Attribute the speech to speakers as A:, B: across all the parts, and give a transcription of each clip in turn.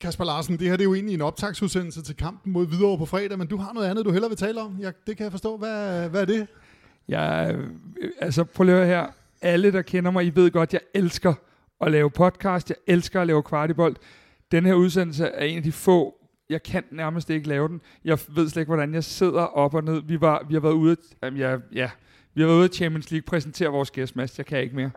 A: Kasper Larsen, det her det er jo egentlig en optagsudsendelse til kampen mod Hvidovre på fredag, men du har noget andet, du hellere vil tale om. Jeg, det kan jeg forstå. Hvad, hvad er det?
B: Jeg, altså prøv lige at høre her. Alle, der kender mig, I ved godt, jeg elsker at lave podcast. Jeg elsker at lave kvartibold. Den her udsendelse er en af de få, jeg kan nærmest ikke lave den. Jeg ved slet ikke, hvordan jeg sidder op og ned. Vi, var, vi har været ude, jamen, ja, ja, vi har været ude at Champions League præsentere vores gæstmast. Jeg kan ikke mere.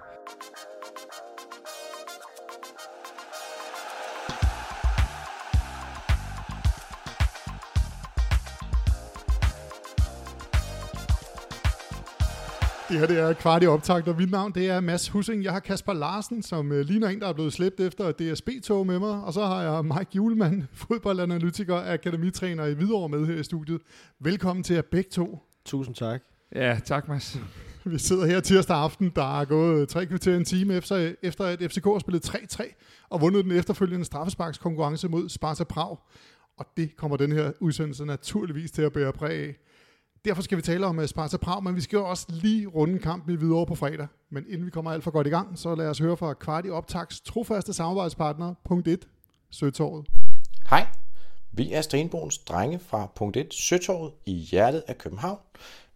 A: Det her det er kvart i optakt, og mit navn det er Mads Husing. Jeg har Kasper Larsen, som øh, ligner en, der er blevet slæbt efter et DSB-tog med mig. Og så har jeg Mike Julemand, fodboldanalytiker og akademitræner i Hvidovre med her i studiet. Velkommen til jer begge to.
C: Tusind tak.
B: Ja, tak Mads.
A: Vi sidder her tirsdag aften, der er gået tre kvarter en time efter, efter at FCK har spillet 3-3 og vundet den efterfølgende straffesparkskonkurrence mod Sparta Prag. Og det kommer den her udsendelse naturligvis til at bære præg af. Derfor skal vi tale om øh, Sparta Prag, men vi skal jo også lige runde kampen i Hvidovre på fredag. Men inden vi kommer alt for godt i gang, så lad os høre fra Kvarti Optags trofaste samarbejdspartner, punkt 1, Søtorvet.
D: Hej, vi er Stenbogens drenge fra punkt 1 Søtorvet i hjertet af København.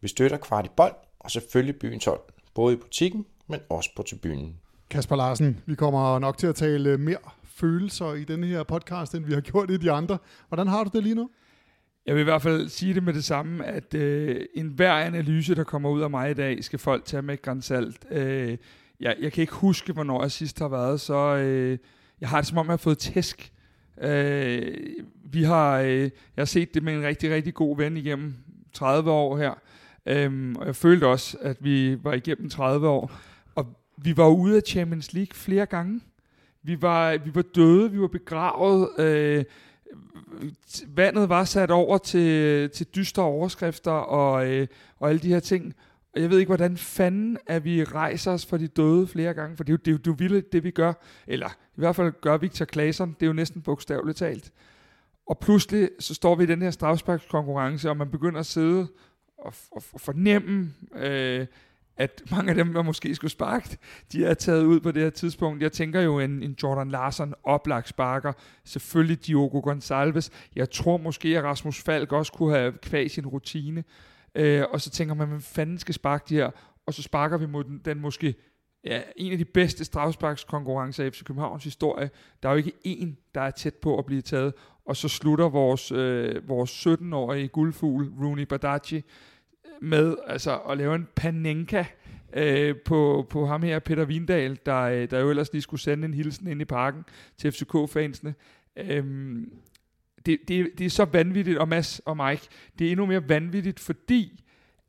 D: Vi støtter Kvarti Bold og selvfølgelig byens hold, både i butikken, men også på tribunen.
A: Kasper Larsen, vi kommer nok til at tale mere følelser i denne her podcast, end vi har gjort i de andre. Hvordan har du det lige nu?
B: Jeg vil i hvert fald sige det med det samme, at øh, enhver analyse, der kommer ud af mig i dag, skal folk tage med grænsalt. Øh, jeg, jeg kan ikke huske, hvornår jeg sidst har været, så øh, jeg har det som om, jeg har fået tæsk. Øh, vi har, øh, jeg har set det med en rigtig, rigtig god ven igennem 30 år her, øh, og jeg følte også, at vi var igennem 30 år, og vi var ude af Champions League flere gange. Vi var, vi var døde, vi var begravet, øh, vandet var sat over til, til dystre overskrifter og, øh, og alle de her ting. Og jeg ved ikke, hvordan fanden at vi rejser os for de døde flere gange, for det er jo det, er jo, det, er jo vildt, det vi gør. Eller i hvert fald gør Victor Claesson, det er jo næsten bogstaveligt talt. Og pludselig så står vi i den her strafsparkskonkurrence, og man begynder at sidde og, og, og fornemme, øh, at mange af dem, der måske skulle sparke, de er taget ud på det her tidspunkt. Jeg tænker jo en, en Jordan Larsen oplagt sparker, selvfølgelig Diogo Gonçalves. Jeg tror måske, at Rasmus Falk også kunne have kvæg sin rutine. Øh, og så tænker man, hvem fanden skal sparke de her? Og så sparker vi mod den, den måske ja, en af de bedste strafsparkskonkurrencer i FC Københavns historie. Der er jo ikke en, der er tæt på at blive taget. Og så slutter vores, øh, vores 17-årige guldfugl, Rooney Badaji, med altså, at lave en panenka øh, på, på ham her, Peter Vindal, der, øh, der jo ellers lige skulle sende en hilsen ind i parken til FCK-fansene. Øhm, det, det, det er så vanvittigt, og Mads og Mike, det er endnu mere vanvittigt, fordi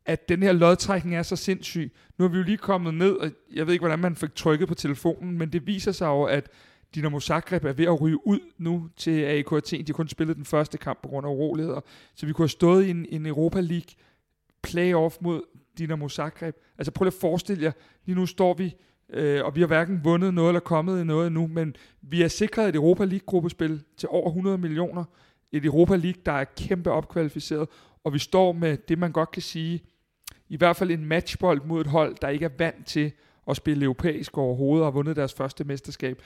B: at den her lodtrækning er så sindssyg. Nu er vi jo lige kommet ned, og jeg ved ikke, hvordan man fik trykket på telefonen, men det viser sig jo, at Dinamo Zagreb er ved at ryge ud nu til AEK Athen. De har kun spillet den første kamp på grund af uroligheder. Så vi kunne have stået i en, en Europa League playoff mod Dinamo Zagreb. Altså prøv at forestille jer, lige nu står vi, øh, og vi har hverken vundet noget eller kommet i noget endnu, men vi er sikret et Europa League-gruppespil til over 100 millioner. Et Europa League, der er kæmpe opkvalificeret, og vi står med det, man godt kan sige, i hvert fald en matchbold mod et hold, der ikke er vant til at spille europæisk overhovedet og har vundet deres første mesterskab.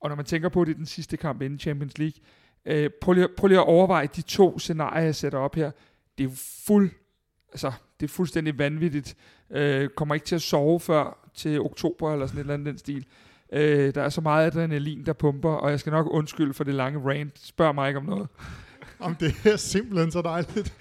B: Og når man tænker på, at det er den sidste kamp inden Champions League, øh, prøv, lige, prøv lige at overveje de to scenarier, jeg sætter op her. Det er jo fuld altså, det er fuldstændig vanvittigt. Øh, kommer ikke til at sove før til oktober, eller sådan et eller andet den stil. Øh, der er så meget adrenalin, der pumper, og jeg skal nok undskylde for det lange rant. Spørg mig ikke om noget.
A: Om det er simpelthen så dejligt.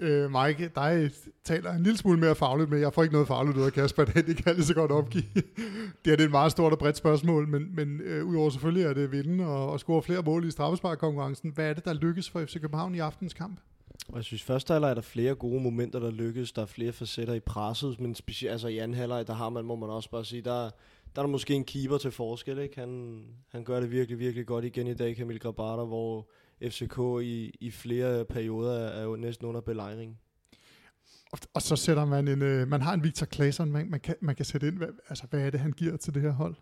A: Øh, Mike, dig taler en lille smule mere fagligt, men jeg får ikke noget fagligt ud af Kasper, det kan jeg lige så godt opgive. Det er det et meget stort og bredt spørgsmål, men, men øh, udover selvfølgelig er det at vinde og, og score flere mål i straffesparkkonkurrencen. Hvad er det, der lykkes for FC København i aftens kamp?
C: Og jeg synes, første halvleg er der flere gode momenter, der lykkes. Der er flere facetter i presset, men specielt altså i anden halvleg, der har man, må man også bare sige, der, der er der måske en keeper til forskel. Ikke? Han, han gør det virkelig, virkelig godt igen i dag, Kamil Grabata, hvor FCK i, i flere perioder er jo næsten under belejring.
A: Og, og så sætter man en, øh, man har en Victor Claesson, man, man, kan, man kan sætte ind, hvad, altså hvad er det, han giver til det her hold?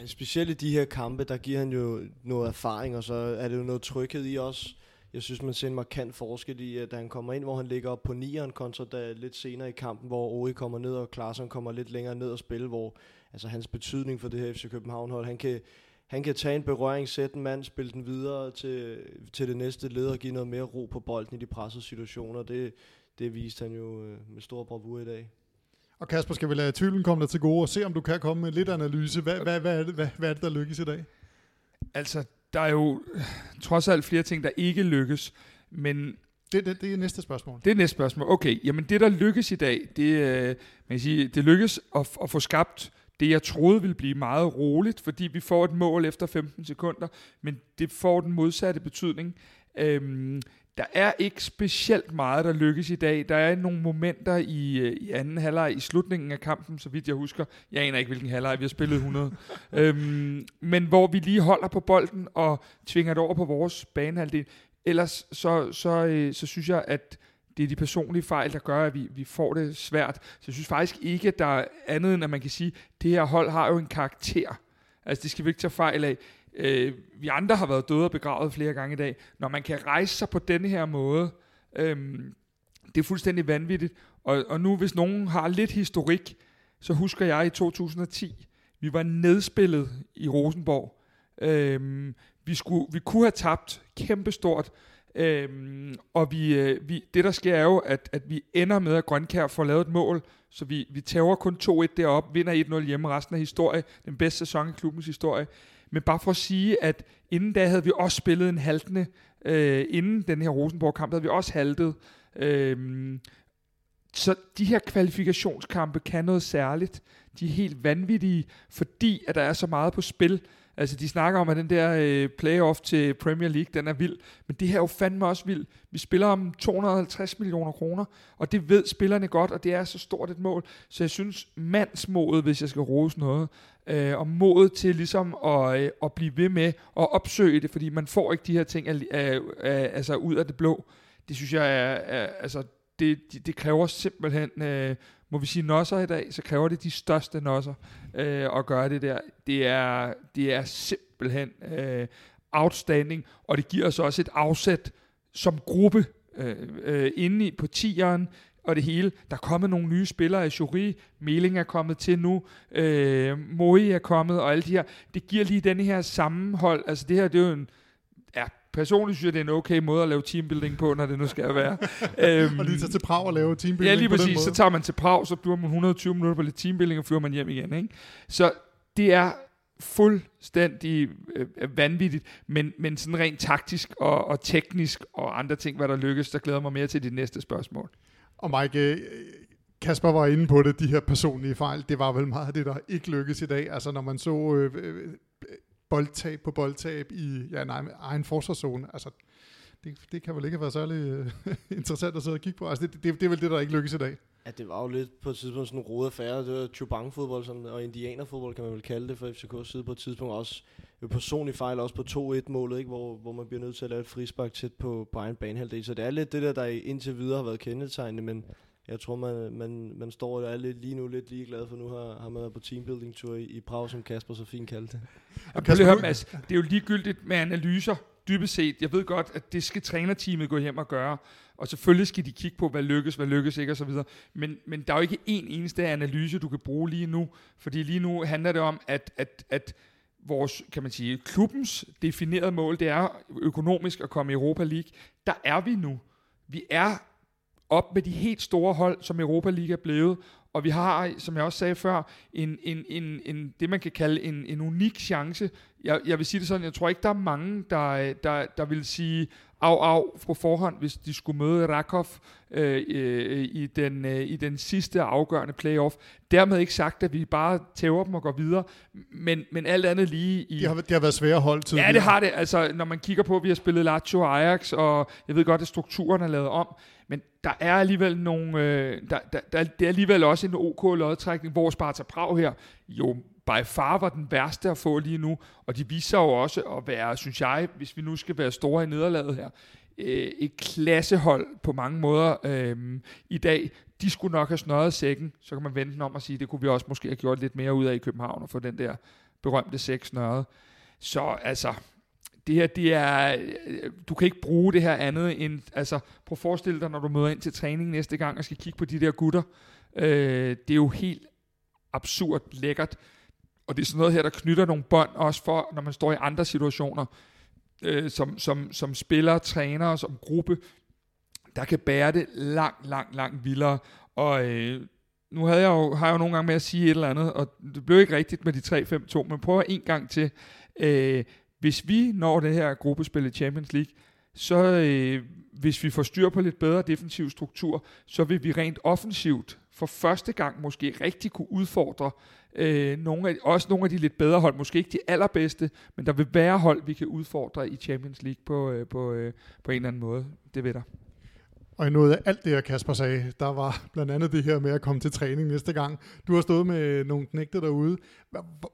C: Ja, specielt i de her kampe, der giver han jo noget erfaring, og så er det jo noget tryghed i os jeg synes, man ser en markant forskel i, at han kommer ind, hvor han ligger op på nieren, kontra da lidt senere i kampen, hvor Ori kommer ned, og Klaarsson kommer lidt længere ned og spille, hvor altså, hans betydning for det her FC København-hold, han kan, han kan tage en berøring, sætte en mand, spille den videre til, til det næste led og give noget mere ro på bolden i de pressede situationer. Det, det viste han jo øh, med stor bravur i dag.
A: Og Kasper, skal vi lade tvivlen komme dig til gode og se, om du kan komme med lidt analyse. Hvad, hvad, hvad, er, det, hvad, hvad er det, der lykkes i dag?
B: Altså, der er jo trods alt flere ting, der ikke lykkes, men
A: det, det, det er næste spørgsmål.
B: Det er næste spørgsmål. Okay, jamen det, der lykkes i dag, det, øh, man kan sige, det lykkes at, at få skabt det, jeg troede ville blive meget roligt, fordi vi får et mål efter 15 sekunder, men det får den modsatte betydning. Øhm, der er ikke specielt meget, der lykkes i dag. Der er nogle momenter i, øh, i anden halvleg, i slutningen af kampen, så vidt jeg husker. Jeg aner ikke, hvilken halvleg, vi har spillet 100. øhm, men hvor vi lige holder på bolden og tvinger det over på vores banehalvdel. Ellers så, så, øh, så synes jeg, at det er de personlige fejl, der gør, at vi, vi får det svært. Så jeg synes faktisk ikke, at der er andet end, at man kan sige, at det her hold har jo en karakter. Altså det skal vi ikke tage fejl af. Øh, vi andre har været døde og begravet flere gange i dag. Når man kan rejse sig på denne her måde, øh, det er fuldstændig vanvittigt. Og, og nu, hvis nogen har lidt historik, så husker jeg i 2010, vi var nedspillet i Rosenborg. Øh, vi, skulle, vi kunne have tabt kæmpestort, Øhm, og vi, øh, vi, det der sker er jo, at, at vi ender med, at Grønkær får lavet et mål, så vi, vi tager kun 2-1 derop, vinder 1-0 hjemme resten af historie, den bedste sæson i klubbens historie. Men bare for at sige, at inden da havde vi også spillet en haltende, øh, inden den her Rosenborg-kamp havde vi også haltet. Øh, så de her kvalifikationskampe kan noget særligt. De er helt vanvittige, fordi at der er så meget på spil. Altså, de snakker om, at den der øh, playoff til Premier League, den er vild. Men det her er jo fandme også vild. Vi spiller om 250 millioner kroner, og det ved spillerne godt, og det er så stort et mål. Så jeg synes, mandsmodet, hvis jeg skal rose noget, øh, og modet til ligesom at, øh, at blive ved med at opsøge det, fordi man får ikke de her ting altså ud af det blå. Det synes jeg er, er altså, det, det, det kræver simpelthen øh, må vi sige nosser i dag, så kræver det de største nosser øh, at gøre det der. Det er, det er simpelthen øh, outstanding, og det giver os også et afsæt som gruppe øh, øh, inde i, på tieren, og det hele. Der er kommet nogle nye spillere, i Jury, Meling er kommet til nu, øh, Moe er kommet, og alle de her. Det giver lige den her sammenhold. Altså det her, det er jo en, personligt synes jeg, det er en okay måde at lave teambuilding på, når det nu skal være.
A: øhm, og lige tage til Prag og lave teambuilding
B: Ja, lige præcis. Så tager man til Prag, så bliver man 120 minutter på lidt teambuilding, og flyver man hjem igen. Ikke? Så det er fuldstændig øh, vanvittigt, men, men sådan rent taktisk og, og teknisk og andre ting, hvad der lykkes, der glæder mig mere til de næste spørgsmål.
A: Og Mike, øh, Kasper var inde på det, de her personlige fejl, det var vel meget det, der ikke lykkedes i dag. Altså når man så øh, øh boldtab på boldtab i ja, nej, egen forsvarszone. Altså, det, det kan vel ikke være særlig øh, interessant at sidde og kigge på. Altså, det, det, det er vel det, der ikke lykkes i dag.
C: Ja, det var jo lidt på et tidspunkt sådan en rode affære. Det var chubang-fodbold sådan, og indianerfodbold, kan man vel kalde det, for FCK's side på et tidspunkt. Også jo personlig fejl, også på 2-1-målet, ikke? Hvor, hvor man bliver nødt til at lave et frispark tæt på, på egen banehalvdel. Så det er lidt det der, der indtil videre har været kendetegnende, men jeg tror, man, man, man står og er lidt, lige nu lidt ligeglad, for nu har, har man været på teambuilding-tur i, i Prag, som Kasper så fint kaldte det.
B: Og Kasper, høre, Mads, det er jo ligegyldigt med analyser, dybest set. Jeg ved godt, at det skal trænerteamet gå hjem og gøre, og selvfølgelig skal de kigge på, hvad lykkes, hvad lykkes ikke osv. Men, men der er jo ikke en eneste analyse, du kan bruge lige nu, fordi lige nu handler det om, at, at, at vores, kan man sige, klubbens definerede mål, det er økonomisk at komme i Europa League. Der er vi nu. Vi er op med de helt store hold, som Europa League er blevet, og vi har, som jeg også sagde før, en, en, en, en, det man kan kalde en, en unik chance. Jeg, jeg vil sige det sådan, jeg tror ikke, der er mange, der, der, der vil sige af, af på forhånd, hvis de skulle møde Rakov øh, øh, i, den, øh, i den sidste afgørende playoff. Dermed ikke sagt, at vi bare tæver dem og går videre, men, men alt andet lige i...
A: Det har, det har været svære hold tidligere.
B: Ja, det har det. Altså, når man kigger på, at vi har spillet Lazio Ajax, og jeg ved godt, at strukturen er lavet om, men der er alligevel nogle, øh, der, der, der, det er alligevel også en OK lodtrækning, hvor Sparta Prag her jo by far var den værste at få lige nu, og de viser jo også at være, synes jeg, hvis vi nu skal være store i nederlaget her, øh, et klassehold på mange måder øh, i dag. De skulle nok have snøret sækken, så kan man vente den om og sige, det kunne vi også måske have gjort lidt mere ud af i København, og få den der berømte sæk snøret. Så altså, det her, det er, øh, du kan ikke bruge det her andet end, altså, prøv at forestille dig, når du møder ind til træning næste gang og skal kigge på de der gutter. Øh, det er jo helt absurd lækkert. Og det er sådan noget her, der knytter nogle bånd også for, når man står i andre situationer, øh, som, som, som spiller, træner, som gruppe, der kan bære det langt, langt, langt vildere. Og øh, nu havde jeg jo, har jeg jo nogle gange med at sige et eller andet, og det blev ikke rigtigt med de 3-5-2, men prøv en gang til. Øh, hvis vi når det her gruppespil i Champions League, så øh, hvis vi får styr på lidt bedre defensiv struktur, så vil vi rent offensivt for første gang måske rigtig kunne udfordre øh, nogle af, også nogle af de lidt bedre hold, måske ikke de allerbedste, men der vil være hold, vi kan udfordre i Champions League på, øh, på, øh, på en eller anden måde. Det ved der.
A: Og i noget af alt det, her Kasper sagde, der var blandt andet det her med at komme til træning næste gang. Du har stået med nogle knægte derude.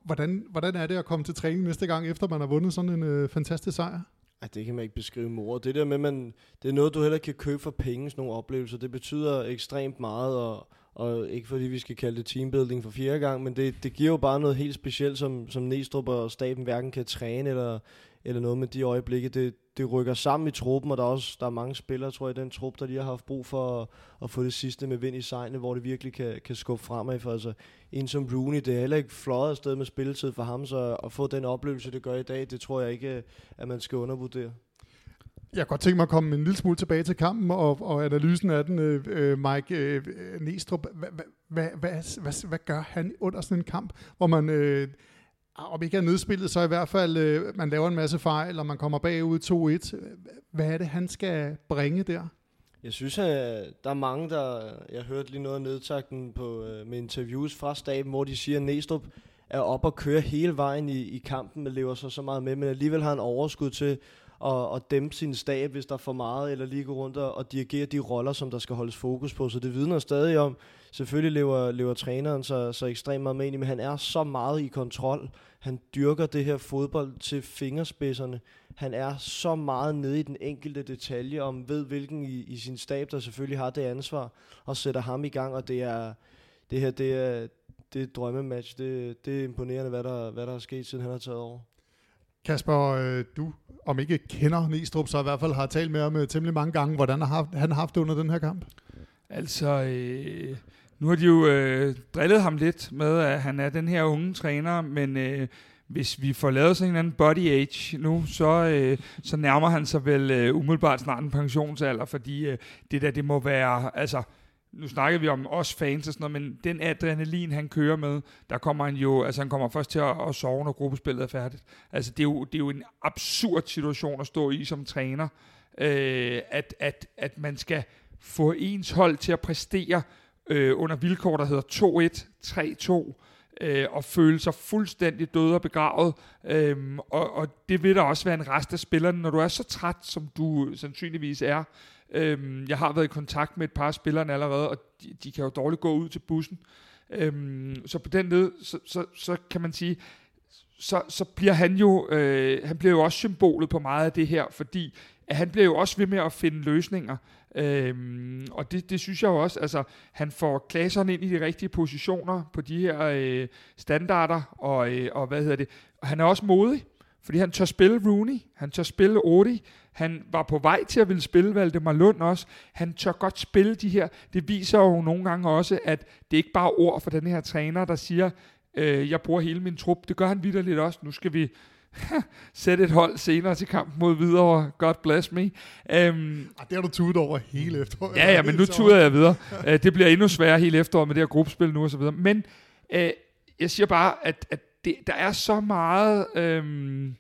A: Hvordan, hvordan er det at komme til træning næste gang, efter man har vundet sådan en øh, fantastisk sejr?
C: Ej, det kan man ikke beskrive mor. Det der med, man, det er noget, du heller kan købe for penge, sådan nogle oplevelser. Det betyder ekstremt meget, og, og ikke fordi vi skal kalde det teambuilding for fjerde gang, men det, det giver jo bare noget helt specielt, som, som Næstrup og staben hverken kan træne eller, eller noget med de øjeblikke. Det, det rykker sammen i truppen, og der er også der er mange spillere, tror jeg, i den trup, der lige har haft brug for at, at få det sidste med vind i sejlene, hvor det virkelig kan, kan skubbe fremad. For altså, en som Rooney, det er heller ikke fløjet afsted med spilletid for ham, så at få den oplevelse, det gør i dag, det tror jeg ikke, at man skal undervurdere.
A: Jeg kan godt tænke mig at komme en lille smule tilbage til kampen og, og analysen af den. Øh, øh Mike øh, Næstrup, hvad, hvad, hvad, hvad, hvad gør han under sådan en kamp, hvor man... Øh, om ikke er nedspillet, så i hvert fald, øh, man laver en masse fejl, og man kommer bagud 2-1. Hvad er det, han skal bringe der?
C: Jeg synes, at der er mange, der... Jeg hørte lige noget af nedtakten på, øh, med interviews fra staben, hvor de siger, at Næstrup er op og køre hele vejen i, i kampen, men lever så så meget med, men alligevel har han overskud til og, og dæmpe sin stab, hvis der er for meget, eller lige gå rundt og, og dirigere de roller, som der skal holdes fokus på. Så det vidner stadig om, selvfølgelig lever, lever træneren så, så ekstremt meget med ind men han er så meget i kontrol. Han dyrker det her fodbold til fingerspidserne. Han er så meget nede i den enkelte detalje, om ved hvilken i, i sin stab, der selvfølgelig har det ansvar, og sætter ham i gang, og det er, det her, det er, det er et drømmematch. Det, det er imponerende, hvad der, hvad der er sket, siden han har taget over.
A: Kasper, øh, du om ikke kender Næstrup, så i hvert fald har talt med ham øh, temmelig mange gange. Hvordan har han haft det under den her kamp?
B: Altså, øh, nu har de jo øh, drillet ham lidt med, at han er den her unge træner, men øh, hvis vi får lavet sådan en anden body age nu, så, øh, så nærmer han sig vel øh, umiddelbart snart en pensionsalder, fordi øh, det der, det må være, altså, nu snakkede vi om os fans og sådan noget, men den adrenalin, han kører med, der kommer han jo, altså han kommer først til at, at sove, når gruppespillet er færdigt. Altså det er, jo, det er jo en absurd situation at stå i som træner, øh, at, at, at man skal få ens hold til at præstere øh, under vilkår, der hedder 2-1, 3-2, øh, og føle sig fuldstændig død og begravet. Øhm, og, og det vil der også være en rest af spillerne, når du er så træt, som du sandsynligvis er. Øhm, jeg har været i kontakt med et par af spillerne allerede, og de, de kan jo dårligt gå ud til bussen. Øhm, så på den led, så, så, så kan man sige, så, så bliver han jo, øh, han bliver jo også symbolet på meget af det her, fordi at han bliver jo også ved med at finde løsninger. Øhm, og det, det synes jeg jo også, altså han får klasserne ind i de rigtige positioner på de her øh, standarder, og, øh, og hvad hedder det, og han er også modig, fordi han tør spille Rooney, han tør spille Odi, han var på vej til at ville spille Valdemar Lund også, han tør godt spille de her, det viser jo nogle gange også, at det ikke bare er ord for den her træner, der siger, øh, jeg bruger hele min trup, det gør han vidderligt også, nu skal vi sætte et hold senere til kamp mod videre. God bless me. Um,
A: ah, det har du tudet over hele efteråret.
B: Ja, ja, men nu tuder jeg videre. uh, det bliver endnu sværere hele efteråret med det her gruppespil nu og så videre. Men uh, jeg siger bare, at, at det, der er så meget... Um,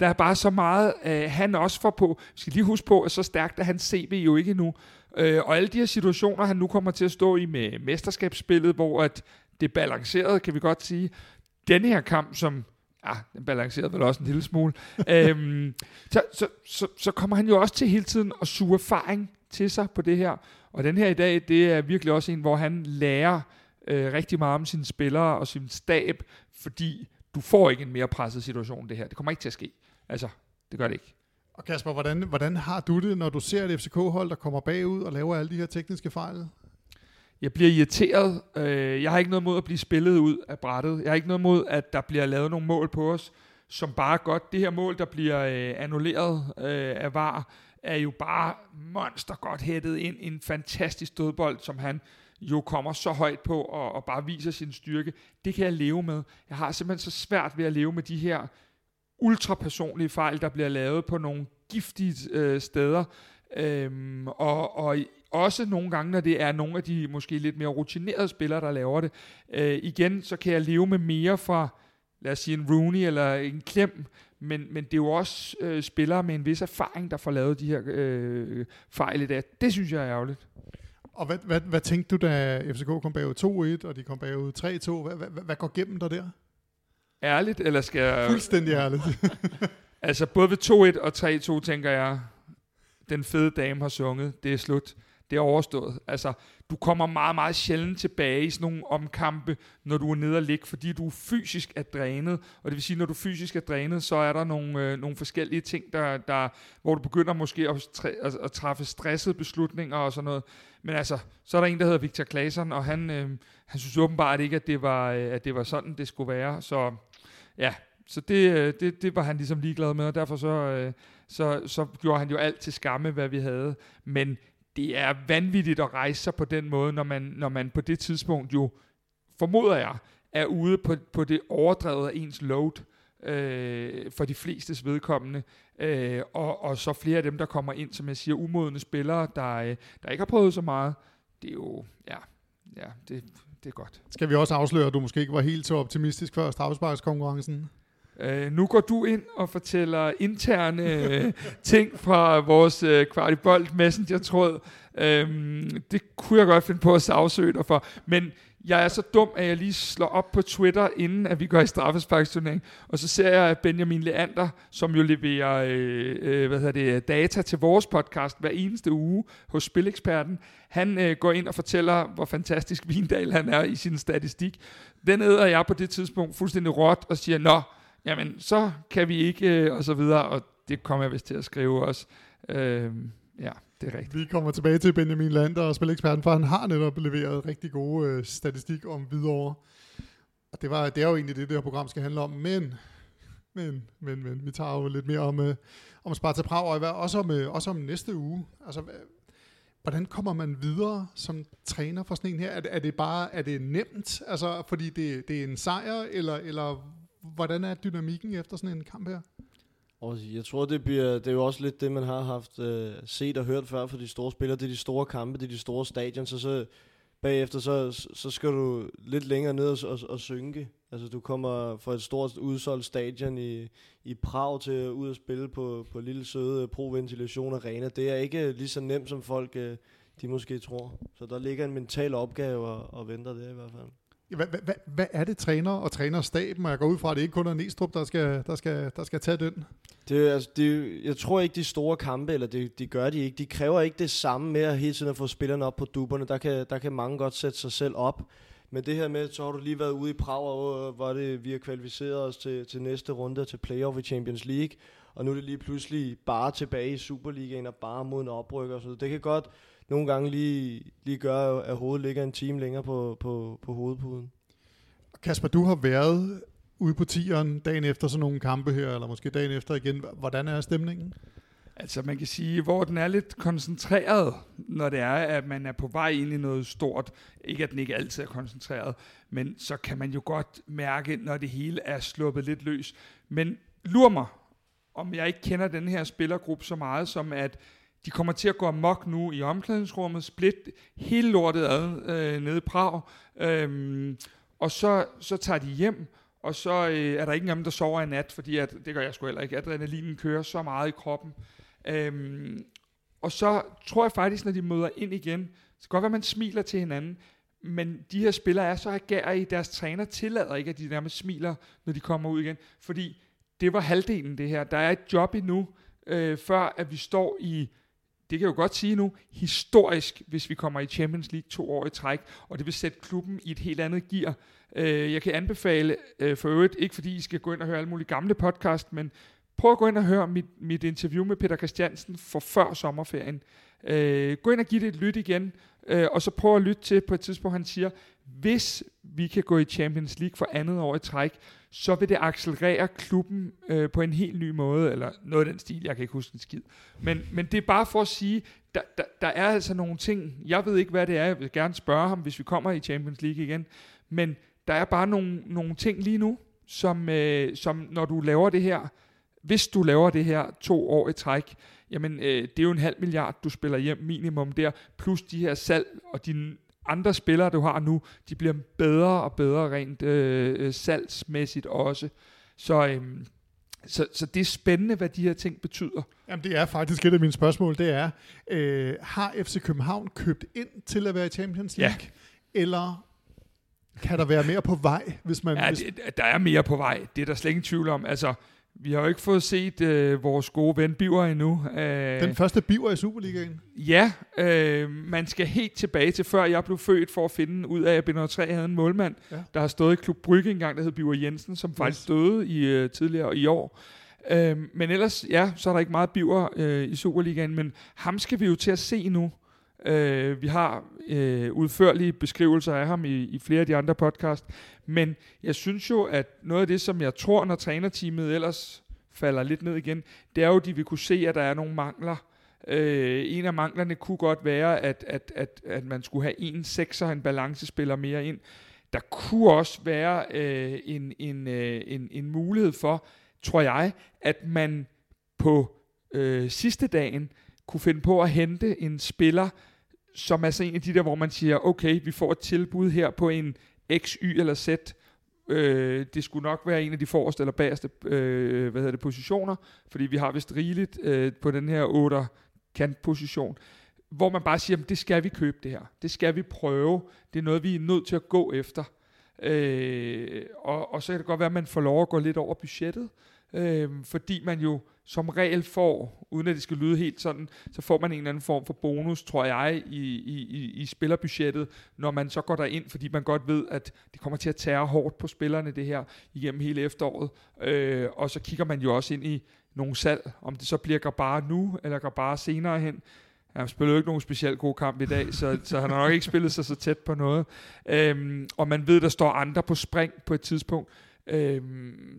B: der er bare så meget, uh, han også får på. Vi skal lige huske på, at så stærkt er hans CV jo ikke nu. Uh, og alle de her situationer, han nu kommer til at stå i med mesterskabsspillet, hvor at det er balanceret, kan vi godt sige. Denne her kamp, som ja, den balancerede vel også en lille smule. øhm, så, så, så, så kommer han jo også til hele tiden at suge erfaring til sig på det her. Og den her i dag, det er virkelig også en, hvor han lærer øh, rigtig meget om sine spillere og sin stab, fordi du får ikke en mere presset situation det her. Det kommer ikke til at ske. Altså, det gør det ikke.
A: Og Kasper, hvordan, hvordan har du det, når du ser et FCK-hold, der kommer bagud og laver alle de her tekniske fejl?
B: Jeg bliver irriteret. Øh, jeg har ikke noget mod at blive spillet ud af brættet. Jeg har ikke noget mod, at der bliver lavet nogle mål på os, som bare godt. Det her mål, der bliver øh, annulleret øh, af VAR, er jo bare monster godt hættet ind. En fantastisk dødbold, som han jo kommer så højt på og, og bare viser sin styrke. Det kan jeg leve med. Jeg har simpelthen så svært ved at leve med de her ultrapersonlige fejl, der bliver lavet på nogle giftige øh, steder. Øhm, og, og også nogle gange, når det er nogle af de måske lidt mere rutinerede spillere, der laver det. Øh, igen, så kan jeg leve med mere fra, lad os sige en Rooney eller en Klem, men, men det er jo også øh, spillere med en vis erfaring, der får lavet de her øh, fejl i dag. Det synes jeg er ærgerligt.
A: Og hvad, hvad, hvad tænkte du, da FCK kom bagud 2-1, og de kom bagud 3-2? Hvad, hvad, hvad går gennem dig der?
B: Ærligt, eller skal jeg...
A: Fuldstændig ærligt.
B: altså, både ved 2-1 og 3-2, tænker jeg, den fede dame har sunget, det er slut det er overstået. Altså, du kommer meget, meget sjældent tilbage i sådan nogle omkampe, når du er nede og ligge, fordi du fysisk er drænet. Og det vil sige, når du fysisk er drænet, så er der nogle, øh, nogle forskellige ting, der, der, hvor du begynder måske at, at, at træffe stressede beslutninger og sådan noget. Men altså, så er der en, der hedder Victor Claesson, og han, øh, han synes åbenbart ikke, at det, var, øh, at det var sådan, det skulle være. Så ja, så det, øh, det, det var han ligesom ligeglad med, og derfor så, øh, så, så gjorde han jo alt til skamme, hvad vi havde. Men det er vanvittigt at rejse sig på den måde, når man, når man på det tidspunkt jo, formoder jeg, er ude på, på det overdrevet af ens load øh, for de flestes vedkommende. Øh, og, og så flere af dem, der kommer ind, som jeg siger, umodne spillere, der, øh, der ikke har prøvet så meget. Det er jo, ja, ja det, det er godt.
A: Skal vi også afsløre, at du måske ikke var helt så optimistisk før straffesparkskonkurrencen?
B: Uh, nu går du ind og fortæller interne uh, ting fra vores uh, Kvartibolt Messenger-tråd. Uh, det kunne jeg godt finde på at sagsøge dig for. Men jeg er så dum, at jeg lige slår op på Twitter, inden at vi går i straffesparksturnering, og så ser jeg Benjamin Leander, som jo leverer øh, øh, hvad hedder det, data til vores podcast hver eneste uge hos Spileksperten. Han øh, går ind og fortæller, hvor fantastisk Vindal han er i sin statistik. Den æder jeg på det tidspunkt fuldstændig råt og siger, nå, jamen så kan vi ikke, øh, og så videre, og det kommer jeg vist til at skrive også. Øh, ja, det er rigtigt.
A: Vi kommer tilbage til Benjamin Lander og Spileksperten, for han har netop leveret rigtig gode øh, statistik om videre. Og det, var, det er jo egentlig det, det her program skal handle om, men, men, men, men vi tager jo lidt mere om, øh, om Sparta Prag, og også om, øh, også om næste uge. Altså, hvordan kommer man videre som træner for sådan en her? Er er det bare er det nemt, altså, fordi det, det er en sejr, eller, eller hvordan er dynamikken efter sådan en kamp her?
C: Og jeg tror, det, bliver, det er jo også lidt det, man har haft øh, set og hørt før for de store spillere. Det er de store kampe, det er de store stadion, så, så bagefter så, så skal du lidt længere ned og, og, og synke. Altså du kommer fra et stort udsolgt stadion i, i Prag til ud og spille på, på lille søde Proventilation Arena. Det er ikke lige så nemt, som folk øh, de måske tror. Så der ligger en mental opgave og, og venter der i hvert fald.
A: Hvad, hvad, hvad er det træner og trænerstaben? Og jeg går ud fra, at det ikke kun er Næstrup, der skal, der skal, der skal tage den.
C: Det, altså, det, jeg tror ikke, de store kampe, eller det, de gør de ikke. De kræver ikke det samme med at hele tiden at få spillerne op på duberne. Der kan, der kan mange godt sætte sig selv op. Men det her med, så har du lige været ude i Prag, og øh, hvor det, vi har kvalificeret os til, til næste runde til playoff i Champions League. Og nu er det lige pludselig bare tilbage i Superligaen og bare mod en oprykker. Så det kan godt nogle gange lige, lige gøre, at hovedet ligger en time længere på, på, på hovedpuden.
A: Kasper, du har været ude på tieren dagen efter sådan nogle kampe her, eller måske dagen efter igen. Hvordan er stemningen?
B: Altså man kan sige, hvor den er lidt koncentreret, når det er, at man er på vej ind i noget stort. Ikke at den ikke altid er koncentreret, men så kan man jo godt mærke, når det hele er sluppet lidt løs. Men lur mig, om jeg ikke kender den her spillergruppe så meget, som at de kommer til at gå amok nu i omklædningsrummet, split hele lortet ad øh, nede i Prag, øhm, og så, så tager de hjem, og så øh, er der ikke af dem, der sover i nat, fordi at, det gør jeg sgu heller ikke. Adrenalinen kører så meget i kroppen. Øhm, og så tror jeg faktisk, når de møder ind igen, så kan godt være, at man smiler til hinanden, men de her spillere er så agerige, deres træner tillader ikke, at de nærmest smiler, når de kommer ud igen. Fordi det var halvdelen det her. Der er et job endnu, øh, før at vi står i det kan jeg jo godt sige nu, historisk, hvis vi kommer i Champions League to år i træk, og det vil sætte klubben i et helt andet gear. Øh, jeg kan anbefale, øh, for øvrigt, ikke fordi I skal gå ind og høre alle mulige gamle podcast, men prøv at gå ind og høre mit, mit interview med Peter Christiansen for før sommerferien. Øh, gå ind og giv det et lyt igen øh, og så prøv at lytte til på et tidspunkt, han siger, hvis vi kan gå i Champions League for andet år i træk, så vil det accelerere klubben øh, på en helt ny måde, eller noget af den stil, jeg kan ikke huske en skid. Men, men det er bare for at sige, der, der, der er altså nogle ting, jeg ved ikke, hvad det er, jeg vil gerne spørge ham, hvis vi kommer i Champions League igen, men der er bare nogle, nogle ting lige nu, som, øh, som når du laver det her, hvis du laver det her to år i træk, jamen øh, det er jo en halv milliard, du spiller hjem minimum der, plus de her salg og dine andre spillere, du har nu, de bliver bedre og bedre rent øh, øh salgsmæssigt også. Så, øh, så, så det er spændende, hvad de her ting betyder.
A: Jamen det er faktisk et af mine spørgsmål, det er, øh, har FC København købt ind til at være i Champions League? Ja. Eller kan der være mere på vej, hvis man...
B: Ja,
A: hvis...
B: Det, der er mere på vej. Det er der slet ingen tvivl om. Altså, vi har jo ikke fået set øh, vores gode ven Biver endnu.
A: Øh, Den første Biver i Superligaen?
B: Ja, øh, man skal helt tilbage til før jeg blev født for at finde ud af, at B3 havde en målmand, ja. der har stået i Klub Brygge engang, der hed Biver Jensen, som yes. faktisk døde i øh, tidligere i år. Øh, men ellers, ja, så er der ikke meget Biver øh, i Superligaen, men ham skal vi jo til at se nu. Øh, vi har øh, udførlige beskrivelser af ham i, i flere af de andre podcast, men jeg synes jo, at noget af det, som jeg tror, når trænerteamet ellers falder lidt ned igen, det er jo, at de vil kunne se, at der er nogle mangler. Øh, en af manglerne kunne godt være, at, at, at, at man skulle have en sekser, en balancespiller mere ind. Der kunne også være øh, en, en, øh, en, en mulighed for, tror jeg, at man på øh, sidste dagen kunne finde på at hente en spiller, som er så en af de der, hvor man siger, okay, vi får et tilbud her på en X, Y eller Z. Øh, det skulle nok være en af de forreste eller bagerste øh, hvad hedder det, positioner, fordi vi har vist rigeligt øh, på den her 8 kantposition, hvor man bare siger, det skal vi købe det her. Det skal vi prøve. Det er noget, vi er nødt til at gå efter. Øh, og, og så kan det godt være, at man får lov at gå lidt over budgettet, øh, fordi man jo som regel får, uden at det skal lyde helt sådan, så får man en eller anden form for bonus, tror jeg, i, i, i spillerbudgettet, når man så går der ind, fordi man godt ved, at det kommer til at tære hårdt på spillerne det her igennem hele efteråret. Øh, og så kigger man jo også ind i nogle salg, om det så bliver bare nu, eller bare senere hen. Han spillede jo ikke nogen specielt god kamp i dag, så, så han har nok ikke spillet sig så tæt på noget. Øhm, og man ved, der står andre på spring på et tidspunkt øh,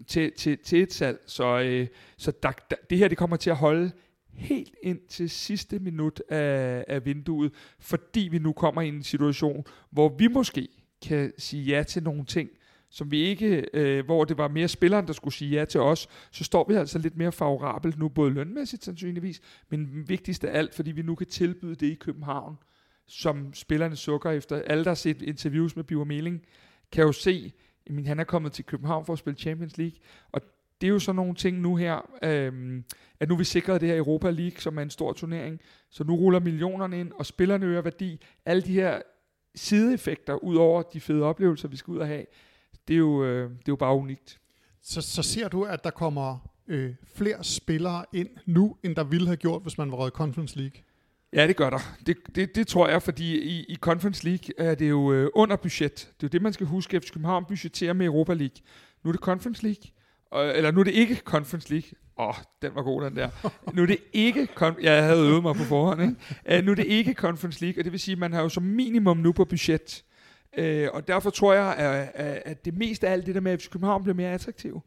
B: til, til, til et salg. Så, øh, så der, der, det her det kommer til at holde helt ind til sidste minut af, af vinduet, fordi vi nu kommer i en situation, hvor vi måske kan sige ja til nogle ting, som vi ikke, øh, hvor det var mere spilleren, der skulle sige ja til os, så står vi altså lidt mere favorabelt nu, både lønmæssigt sandsynligvis, men vigtigst af alt, fordi vi nu kan tilbyde det i København, som spillerne sukker efter. Alle, der har set interviews med Biver Meling, kan jo se, jamen, han er kommet til København for at spille Champions League, og det er jo sådan nogle ting nu her, øh, at nu vi sikret det her Europa League, som er en stor turnering, så nu ruller millionerne ind, og spillerne øger værdi. Alle de her sideeffekter, ud over de fede oplevelser, vi skal ud og have, det er jo, øh, det er jo bare unikt.
A: Så, så ser du, at der kommer øh, flere spillere ind nu, end der ville have gjort, hvis man var røget Conference League?
B: Ja, det gør der. Det, det, det tror jeg, fordi i, i Conference League er det jo øh, under budget. Det er jo det, man skal huske. FC København budgetterer med Europa League. Nu er det Conference League. Og, eller nu er det ikke Conference League. Åh, oh, den var god, den der. Nu er det ikke... Kon- jeg havde øvet mig på forhånd, ikke? Uh, nu er det ikke Conference League, og det vil sige, at man har jo som minimum nu på budget. Uh, og derfor tror jeg, at, at det meste af alt det der med, at FC København bliver mere attraktiv.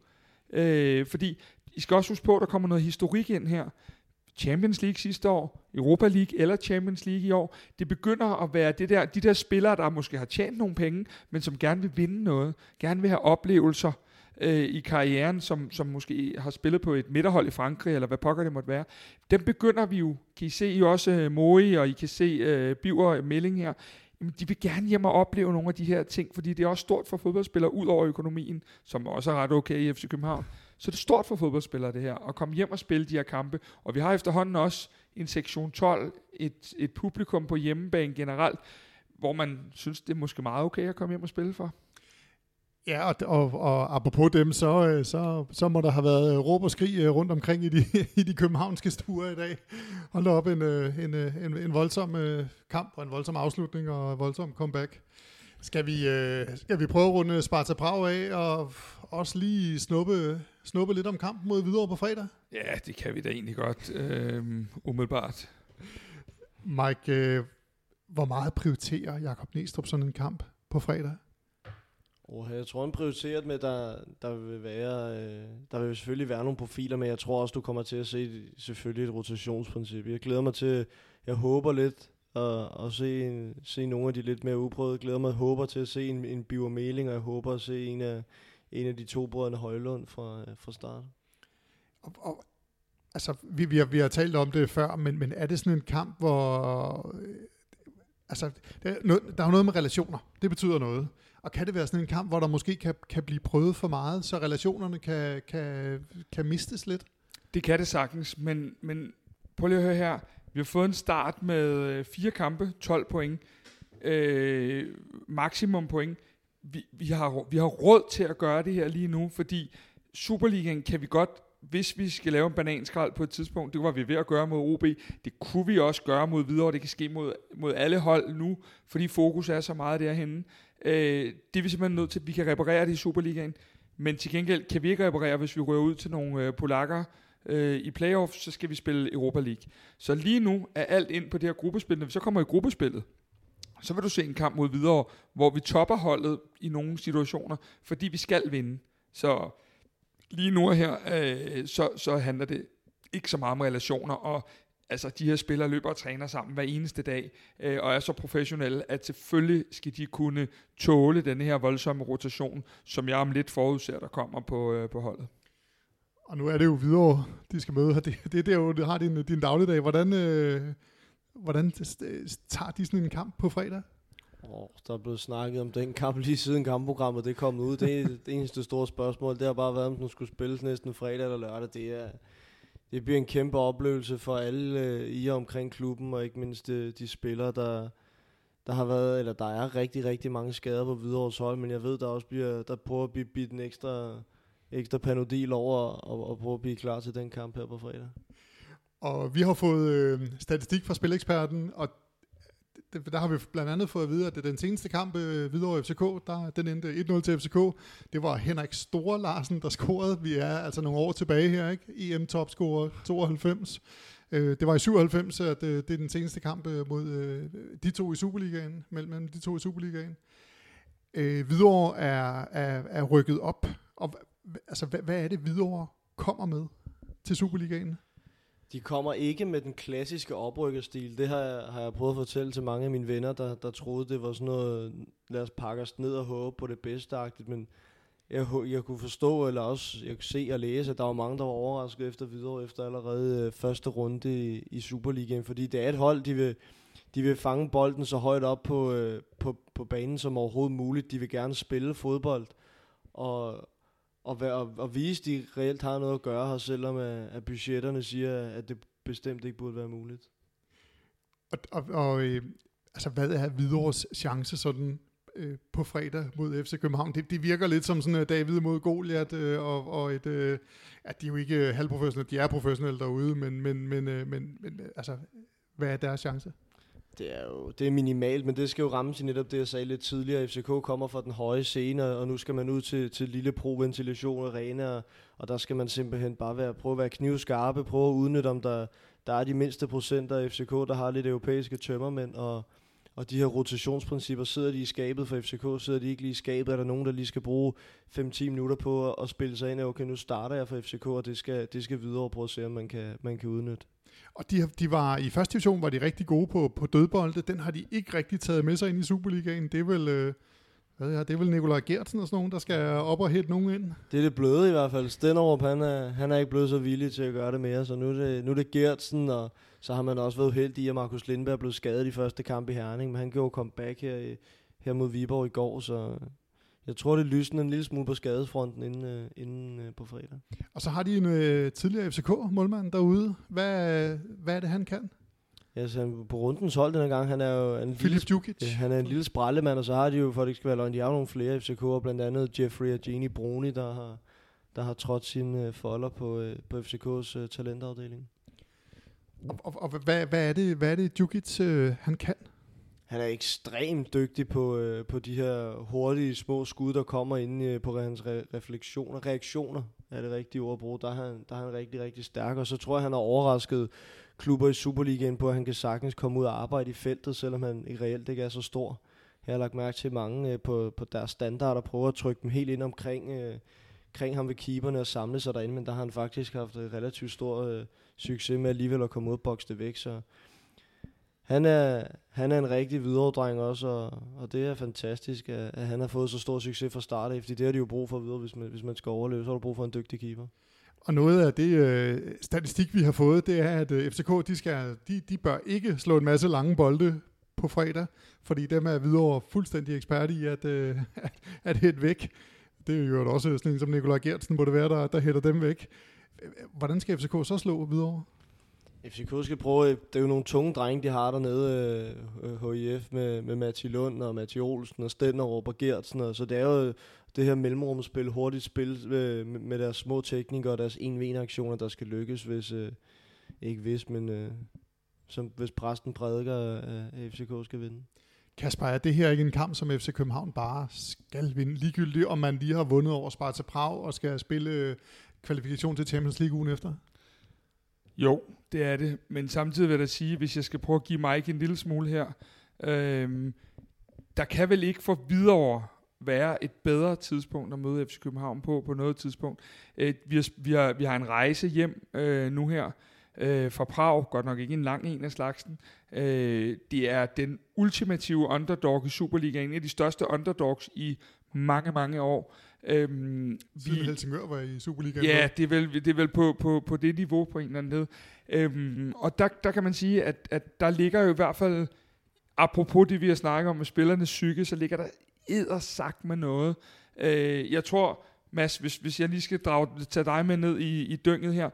B: Uh, fordi I skal også huske på, at der kommer noget historik ind her. Champions League sidste år, Europa League eller Champions League i år. Det begynder at være det der, de der spillere, der måske har tjent nogle penge, men som gerne vil vinde noget, gerne vil have oplevelser øh, i karrieren, som, som måske har spillet på et midterhold i Frankrig, eller hvad pokker det måtte være. Dem begynder vi jo, kan I se I også øh, uh, Moe, og I kan se uh, Biver øh, Melding her, jamen, de vil gerne hjem og opleve nogle af de her ting, fordi det er også stort for fodboldspillere, ud over økonomien, som også er ret okay i FC København. Så det er stort for fodboldspillere det her, at komme hjem og spille de her kampe. Og vi har efterhånden også en sektion 12, et, et publikum på hjemmebane generelt, hvor man synes, det er måske meget okay at komme hjem og spille for.
A: Ja, og, og, og apropos dem, så, øh, så, så må der have været øh, råb og skrig øh, rundt omkring i de, i de københavnske stuer i dag. Hold da op, en, en, en, en voldsom kamp og en voldsom afslutning og en voldsom comeback. Skal vi, skal vi prøve at runde Sparta Prag af og også lige snuppe, snuppe lidt om kampen mod videre på fredag?
B: Ja, det kan vi da egentlig godt, øh, umiddelbart.
A: Mike, øh, hvor meget prioriterer Jakob Næstrup sådan en kamp på fredag?
C: Oh, jeg tror, han prioriterer med, der, der vil være, øh, der vil selvfølgelig være nogle profiler, men jeg tror også, du kommer til at se selvfølgelig et rotationsprincip. Jeg glæder mig til, jeg håber lidt at, at se, se nogle af de lidt mere uprøvede. Jeg glæder mig, håber til at se en, en Biver Meling, og jeg håber at se en af, en af de to brødrene Højlund fra, fra start.
A: Og, og, altså, vi, vi, har, vi har talt om det før, men, men er det sådan en kamp, hvor... Øh, altså, der er, noget, der er jo noget med relationer. Det betyder noget. Og kan det være sådan en kamp, hvor der måske kan, kan blive prøvet for meget, så relationerne kan, kan, kan mistes lidt?
B: Det kan det sagtens, men, men prøv lige at høre her. Vi har fået en start med øh, fire kampe, 12 point, øh, maksimum point. Vi, vi, har, vi har råd til at gøre det her lige nu, fordi Superligaen kan vi godt, hvis vi skal lave en bananskrald på et tidspunkt, det var vi ved at gøre mod OB, det kunne vi også gøre mod videre, det kan ske mod, mod alle hold nu, fordi fokus er så meget derhenne. Øh, det er vi simpelthen nødt til, at vi kan reparere det i Superligaen, men til gengæld kan vi ikke reparere, hvis vi rører ud til nogle øh, polakker øh, i playoff, så skal vi spille Europa League. Så lige nu er alt ind på det her gruppespil. Når vi så kommer i gruppespillet, så vil du se en kamp mod videre, hvor vi topper holdet i nogle situationer, fordi vi skal vinde. Så lige nu her, øh, så, så handler det ikke så meget om relationer, og altså de her spillere løber og træner sammen hver eneste dag, øh, og er så professionelle, at selvfølgelig skal de kunne tåle den her voldsomme rotation, som jeg om lidt forudser, der kommer på, øh, på holdet.
A: Og nu er det jo videre, de skal møde her. Det, det, det er jo, har din, din dagligdag. Hvordan, øh, hvordan tager de sådan en kamp på fredag?
C: Oh, der er blevet snakket om den kamp lige siden kampprogrammet det kom ud. Det er det eneste store spørgsmål. Det har bare været, om den skulle spilles næsten fredag eller lørdag. Det, er, det bliver en kæmpe oplevelse for alle øh, i og omkring klubben, og ikke mindst de, de spillere, der, der har været, eller der er rigtig, rigtig mange skader på Hvidovres hold, men jeg ved, der også bliver, der prøver at blive bidt en ekstra ekstra panodil over og, og prøve at blive klar til den kamp her på fredag.
A: Og vi har fået øh, statistik fra Spileksperten, og det, der har vi blandt andet fået at vide, at det den seneste kamp øh, videre FCK, der, den endte 1-0 til FCK. Det var Henrik Store Larsen, der scorede. Vi er altså nogle år tilbage her, ikke? EM-topscorer 92. Øh, det var i 97, at øh, det er den seneste kamp øh, mod øh, de to i Superligaen, mellem de to i Superligaen. Øh, Hvidovre er, er, er rykket op, og altså, hvad, hvad er det, Hvidovre kommer med til Superligaen?
C: De kommer ikke med den klassiske oprykkerstil. Det har jeg, har jeg prøvet at fortælle til mange af mine venner, der, der troede, det var sådan noget, lad os pakke os ned og håbe på det bedste -agtigt. Men jeg, jeg kunne forstå, eller også jeg kunne se og læse, at der var mange, der var overrasket efter videre, efter allerede øh, første runde i, i Superligaen. Fordi det er et hold, de vil, de vil fange bolden så højt op på, øh, på, på banen som overhovedet muligt. De vil gerne spille fodbold. Og, og, og, og vise, at de reelt har noget at gøre her, selvom at, at budgetterne siger, at det bestemt ikke burde være muligt.
A: Og, og, og øh, altså, hvad er Hvidovres chance sådan øh, på fredag mod FC København? Det, det virker lidt som sådan uh, David mod Goliath, øh, og, og et, øh, at de er jo ikke halvprofessionelle, de er professionelle derude, men, men, men, øh, men, men altså, hvad er deres chance?
C: Det er jo det er minimalt, men det skal jo ramme sig netop det, jeg sagde lidt tidligere. FCK kommer fra den høje scene, og nu skal man ud til, til lille pro-ventilation arena, og, og der skal man simpelthen bare være, prøve at være knivskarpe, prøve at udnytte, om der, der er de mindste procenter af FCK, der har lidt europæiske tømmermænd, og, og de her rotationsprincipper, sidder de i skabet for FCK, sidder de ikke lige i skabet, er der nogen, der lige skal bruge 5-10 minutter på at, at spille sig ind, okay, nu starter jeg for FCK, og det skal, det skal videre og prøve at se, om man kan, man kan udnytte.
A: Og de, de var i første division var de rigtig gode på, på dødbolde. Den har de ikke rigtig taget med sig ind i Superligaen. Det er vel, øh, hvad er, det er vel Nikolaj Gertsen og sådan nogen, der skal op og hætte nogen ind.
C: Det er det bløde i hvert fald. Stenderup, han er, han er ikke blevet så villig til at gøre det mere, så nu er det, nu er det Gertsen, og så har man også været heldig i, at Markus Lindberg blev skadet i første kamp i Herning, men han gjorde comeback her, her mod Viborg i går, så jeg tror, det lysner en lille smule på skadesfronten inden, øh, inden øh, på fredag.
A: Og så har de en øh, tidligere FCK-målmand derude. Hvad, hvad er det, han kan?
C: Ja, så på rundens hold denne gang, han er jo en
A: Philip lille, Djukic.
C: Ja, han er en lille sprallemand, og så har de jo, for at det ikke skal være løgn, de har nogle flere FCK'er, blandt andet Jeffrey og Jenny Bruni, der har, der har trådt sine øh, folder på, øh, på FCK's øh, talentafdeling.
A: Og, og, og hvad, hvad, er det, hvad er det Djukic, øh, han kan?
C: han er ekstremt dygtig på, øh, på de her hurtige små skud, der kommer ind øh, på hans re- refleksioner. Reaktioner er det rigtige ord at bruge. Der er, han, der er han rigtig, rigtig stærk. Og så tror jeg, han har overrasket klubber i Superligaen på, at han kan sagtens komme ud og arbejde i feltet, selvom han i reelt ikke er så stor. Jeg har lagt mærke til mange øh, på, på deres standarder prøver at trykke dem helt ind omkring øh, kring ham ved keeperne og samle sig derinde, men der har han faktisk haft relativt stor øh, succes med alligevel at komme ud og bokse det væk, så han er, han er en rigtig videredreng også, og, og det er fantastisk, at, at han har fået så stor succes fra start af, fordi det har de jo brug for videre, hvis man, hvis man skal overleve, så har du brug for en dygtig keeper.
A: Og noget af det øh, statistik, vi har fået, det er, at øh, FCK, de, skal, de, de bør ikke slå en masse lange bolde på fredag, fordi dem er videre fuldstændig ekspert i at, øh, at, at hætte væk. Det er jo også sådan en som Nikolaj Gertsen, må det være, der, der hætter dem væk. Hvordan skal FCK så slå videre?
C: FCK skal prøve, det er jo nogle tunge drenge, de har dernede, øh, HIF med, med Mati Lund og Mati Olsen og Stenderup og Gertsen, og så det er jo det her mellemrumspil, hurtigt spil øh, med deres små teknikere og deres 1-1-aktioner, der skal lykkes, hvis, øh, ikke hvis, men øh, som, hvis præsten prædiker, at FCK skal vinde.
A: Kasper, er det her ikke en kamp, som FC København bare skal vinde, ligegyldigt om man lige har vundet over Sparta Prag og skal spille øh, kvalifikation til Champions League ugen efter?
B: Jo, det er det. Men samtidig vil jeg da sige, hvis jeg skal prøve at give Mike en lille smule her, øhm, der kan vel ikke for videre være et bedre tidspunkt at møde FC København på, på noget tidspunkt. Øh, vi, har, vi, har, vi har en rejse hjem øh, nu her øh, fra Prag, godt nok ikke en lang en af slagsen. Øh, det er den ultimative underdog i Superligaen, en af de største underdogs i mange, mange år.
A: Øhm, vi, Helsingør var i Superligaen.
B: Ja, det er vel, det er vel på, på, på det niveau på en eller anden led. Øhm, og der, der kan man sige, at, at der ligger jo i hvert fald, apropos det vi har snakket om med spillernes psyke, så ligger der sagt med noget. Øh, jeg tror, Mads, hvis, hvis jeg lige skal drage, tage dig med ned i, i dynget her.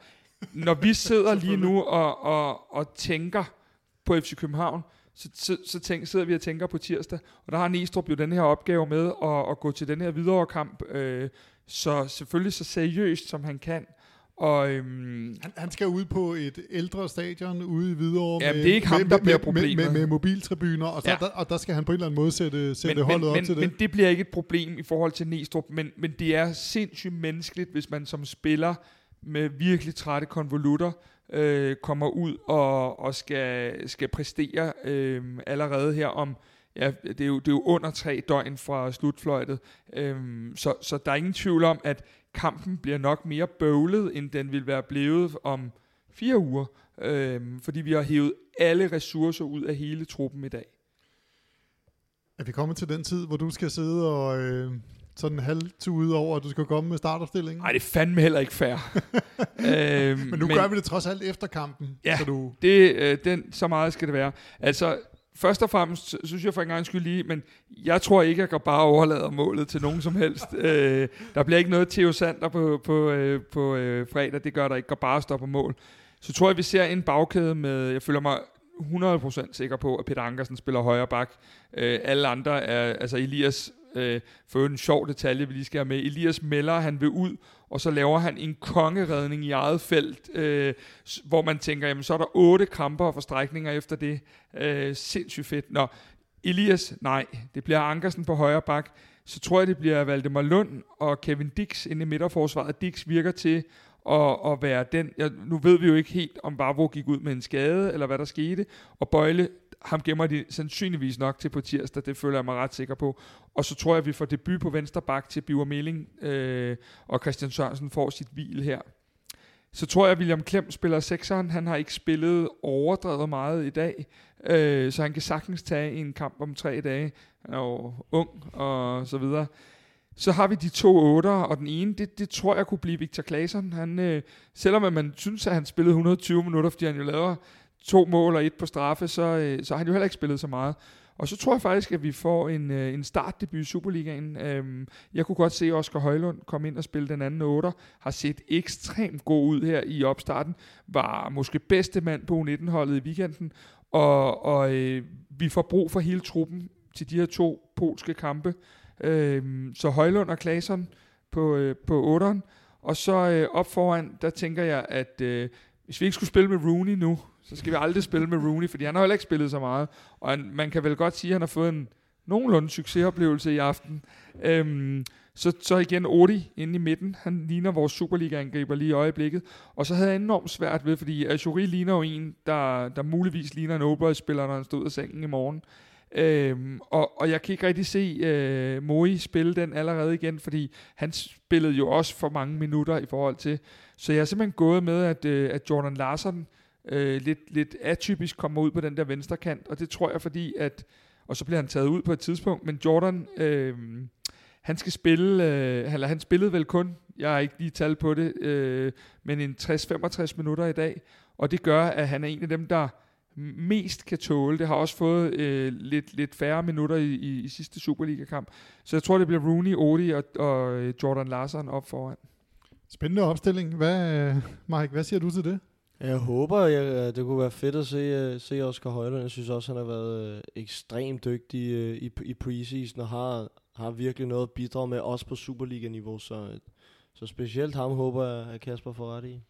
B: Når vi sidder lige nu og, og, og tænker på FC København, så, så, så tænk, sidder vi og tænker på tirsdag, og der har Næstrup jo den her opgave med at, at gå til den her videre kamp, øh, så selvfølgelig så seriøst som han kan, og, øhm,
A: han, han skal ud på et ældre stadion ude i Hvidovre
B: ja, med, det er ikke ham, med, der bliver problemet.
A: Med, med, med mobiltribuner, og, så ja. der, og der skal han på en eller anden måde sætte, sætte men, holdet
B: men,
A: op
B: men,
A: til det.
B: Men det bliver ikke et problem i forhold til Næstrup, men, men det er sindssygt menneskeligt, hvis man som spiller med virkelig trætte konvolutter, øh, kommer ud og, og skal, skal præstere øh, allerede her om, ja, det er, jo, det er jo under tre døgn fra slutfløjtet, øh, så, så der er ingen tvivl om, at kampen bliver nok mere bøvlet, end den vil være blevet om fire uger, øh, fordi vi har hævet alle ressourcer ud af hele truppen i dag.
A: Er vi kommet til den tid, hvor du skal sidde og... Øh sådan halvtude over, at du skal komme med startopstillingen?
B: Nej, det er fandme heller ikke fair.
A: øhm, men nu men, gør vi det trods alt efter kampen.
B: Ja,
A: så, du...
B: det, øh, den, så meget skal det være. Altså, først og fremmest, synes jeg for en gang skyld lige, men jeg tror ikke, at jeg bare overlader målet til nogen som helst. øh, der bliver ikke noget Theo Sander på, på, øh, på øh, fredag, det gør der ikke, går bare på mål. Så tror jeg, vi ser en bagkæde med, jeg føler mig 100% sikker på, at Peter Ankersen spiller højre bak. Øh, alle andre er, altså Elias øh, for en sjov detalje, vi lige skal have med. Elias melder, han vil ud, og så laver han en kongeredning i eget felt, øh, hvor man tænker, jamen så er der otte kamper og forstrækninger efter det. Øh, sindssygt fedt. Nå, Elias, nej, det bliver Ankersen på højre bak. Så tror jeg, det bliver Valdemar Lund og Kevin Dix inde i midterforsvaret. Dix virker til at, at være den. Ja, nu ved vi jo ikke helt, om Vavro gik ud med en skade, eller hvad der skete. Og Bøjle ham gemmer de sandsynligvis nok til på tirsdag, det føler jeg mig ret sikker på. Og så tror jeg, at vi får debut på venstre bak til Biver Meling, øh, og Christian Sørensen får sit hvil her. Så tror jeg, at William Klem spiller sekseren. Han har ikke spillet overdrevet meget i dag, øh, så han kan sagtens tage en kamp om tre dage. Han er jo ung og så videre. Så har vi de to otter, og den ene, det, det tror jeg kunne blive Victor Claesson. Han, øh, selvom at man synes, at han spillede 120 minutter, fordi han jo laver to mål og et på straffe, så, øh, så har han jo heller ikke spillet så meget. Og så tror jeg faktisk, at vi får en, øh, en startdebut i Superligaen. Øhm, jeg kunne godt se Oscar Højlund komme ind og spille den anden 8. Har set ekstremt god ud her i opstarten. Var måske bedste mand på U19-holdet i weekenden. Og, og øh, vi får brug for hele truppen til de her to polske kampe. Øhm, så Højlund og Klaseren på, øh, på 8'eren. Og så øh, op foran, der tænker jeg, at øh, hvis vi ikke skulle spille med Rooney nu, så skal vi aldrig spille med Rooney, fordi han har heller ikke spillet så meget. Og han, man kan vel godt sige, at han har fået en nogenlunde succesoplevelse i aften. Øhm, Så, så igen Odi inde i midten. Han ligner vores Superliga-angriber lige i øjeblikket. Og så havde jeg enormt svært ved, fordi Ajuri ligner jo en, der, der muligvis ligner en Oldboy-spiller, når han stod af sengen i morgen. Øhm, og, og jeg kan ikke rigtig se øh, Moi spille den allerede igen, fordi han spillede jo også for mange minutter i forhold til. Så jeg er simpelthen gået med, at, øh, at Jordan Larsen øh, lidt, lidt atypisk kommer ud på den der venstre kant, og det tror jeg fordi, at og så bliver han taget ud på et tidspunkt, men Jordan, øh, han skal spille, øh, eller han spillede vel kun, jeg har ikke lige tal på det, øh, men en 60-65 minutter i dag, og det gør, at han er en af dem, der mest kan tåle. Det har også fået øh, lidt, lidt færre minutter i, i, i sidste Superliga-kamp. Så jeg tror, det bliver Rooney, Odi og, og øh, Jordan Larsen op foran.
A: Spændende opstilling. Hvad, Mike, hvad siger du til det?
C: Jeg håber, jeg, det kunne være fedt at se, øh, se Oscar Højlund. Jeg synes også, han har været øh, ekstremt dygtig i, i preseason og har, har virkelig noget at bidrage med, også på Superliga-niveau. Så, så specielt ham håber jeg, at Kasper får ret i.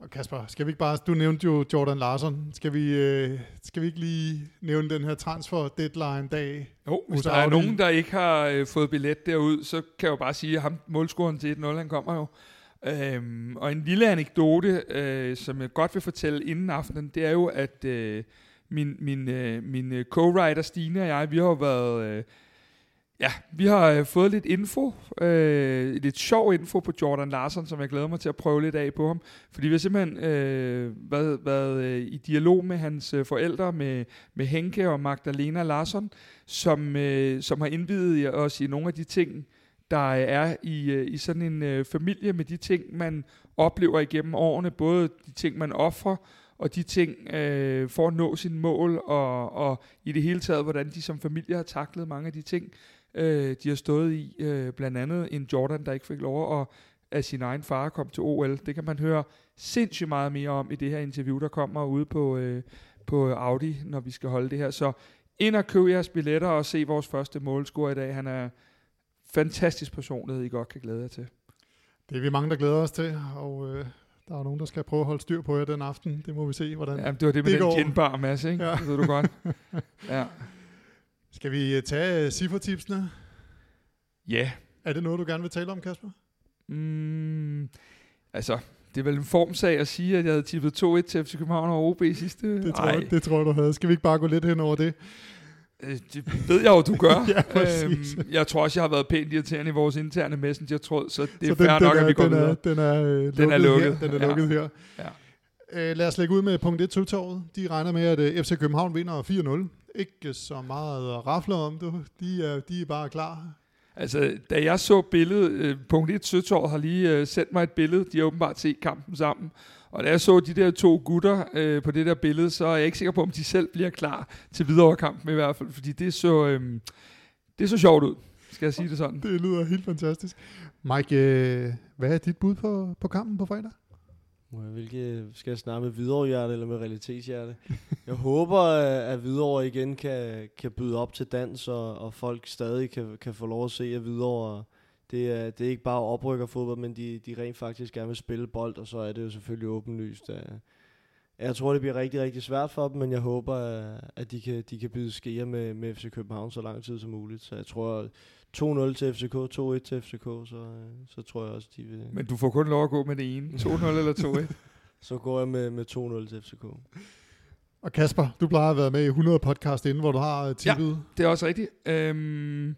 A: Og Kasper, skal vi ikke bare, du nævnte jo Jordan Larsen, skal vi, øh, skal vi ikke lige nævne den her transfer deadline dag?
B: Jo, hvis der er nogen, der ikke har øh, fået billet derud, så kan jeg jo bare sige, at ham målscoren til 1-0, han kommer jo. Øhm, og en lille anekdote, øh, som jeg godt vil fortælle inden aftenen, det er jo, at øh, min, min, øh, min øh, co-writer Stine og jeg, vi har jo været... Øh, Ja, vi har øh, fået lidt info, øh, lidt sjov info på Jordan Larsen, som jeg glæder mig til at prøve lidt af på ham. Fordi vi har simpelthen øh, været, været øh, i dialog med hans øh, forældre, med, med Henke og Magdalena Larsen, som, øh, som har indvidet os i nogle af de ting, der øh, er i, øh, i sådan en øh, familie med de ting, man oplever igennem årene. Både de ting, man offrer, og de ting øh, for at nå sine mål, og, og i det hele taget, hvordan de som familie har taklet mange af de ting, øh, de har stået i. Øh, blandt andet en Jordan, der ikke fik lov at af sin egen far kom til OL. Det kan man høre sindssygt meget mere om i det her interview, der kommer ude på, øh, på Audi, når vi skal holde det her. Så ind og køb jeres billetter og se vores første målscore i dag. Han er fantastisk personlighed, I godt kan glæde jer til.
A: Det er vi mange, der glæder os til, og øh, der er nogen, der skal prøve at holde styr på jer den aften. Det må vi se, hvordan
B: ja, det var det med det den genbar masse, ikke? Ja. Det ved du godt. ja.
A: Skal vi øh, tage ciffertipsene?
B: Ja.
A: Er det noget, du gerne vil tale om, Kasper?
B: Mm, altså, det er vel en formsag at sige, at jeg havde tippet 2-1 til FC København og OB sidste...
A: Det tror, jeg, det tror jeg, du havde. Skal vi ikke bare gå lidt hen over det?
B: Øh, det ved jeg jo, du gør. ja, øhm, jeg tror også, jeg har været pænt irriterende i vores interne messenger-tråd, så det er så fair nok, er, at vi går
A: den
B: videre.
A: Er, den er, øh, den er lukket. Her. Den er lukket ja. her. Ja. Øh, lad os lægge ud med punkt 1 tåret. De regner med, at uh, FC København vinder 4-0. Ikke så meget at rafle om det. De er, de er bare klar.
B: Altså, da jeg så billedet, øh, punkt 1 Søtorv har lige øh, sendt mig et billede, de har åbenbart set kampen sammen, og da jeg så de der to gutter øh, på det der billede, så er jeg ikke sikker på, om de selv bliver klar til videre kampen i hvert fald, fordi det så, øh, det så sjovt ud, skal jeg sige det sådan.
A: Det lyder helt fantastisk. Mike, øh, hvad er dit bud på, på kampen på fredag?
C: Hvilke, skal jeg snakke med Hvidovre-hjerte eller med Realitetshjerte? Jeg håber, øh, at Hvidovre igen kan, kan byde op til dans, og, og folk stadig kan, kan få lov at se, at Hvidovre det er, det er ikke bare oprykker fodbold, men de, de rent faktisk gerne vil spille bold, og så er det jo selvfølgelig åbenlyst. Øh. Jeg tror, det bliver rigtig, rigtig svært for dem, men jeg håber, øh, at de kan, de kan byde skære med, med FC København så lang tid som muligt. Så jeg tror, 2-0 til FCK, 2-1 til FCK, så, så tror jeg også, de vil...
B: Men du får kun lov at gå med det ene. 2-0 eller 2-1?
C: så går jeg med, med 2-0 til FCK.
A: Og Kasper, du plejer at være med i 100 podcast inden, hvor du har tippet.
B: Ja, det er også rigtigt. Øhm,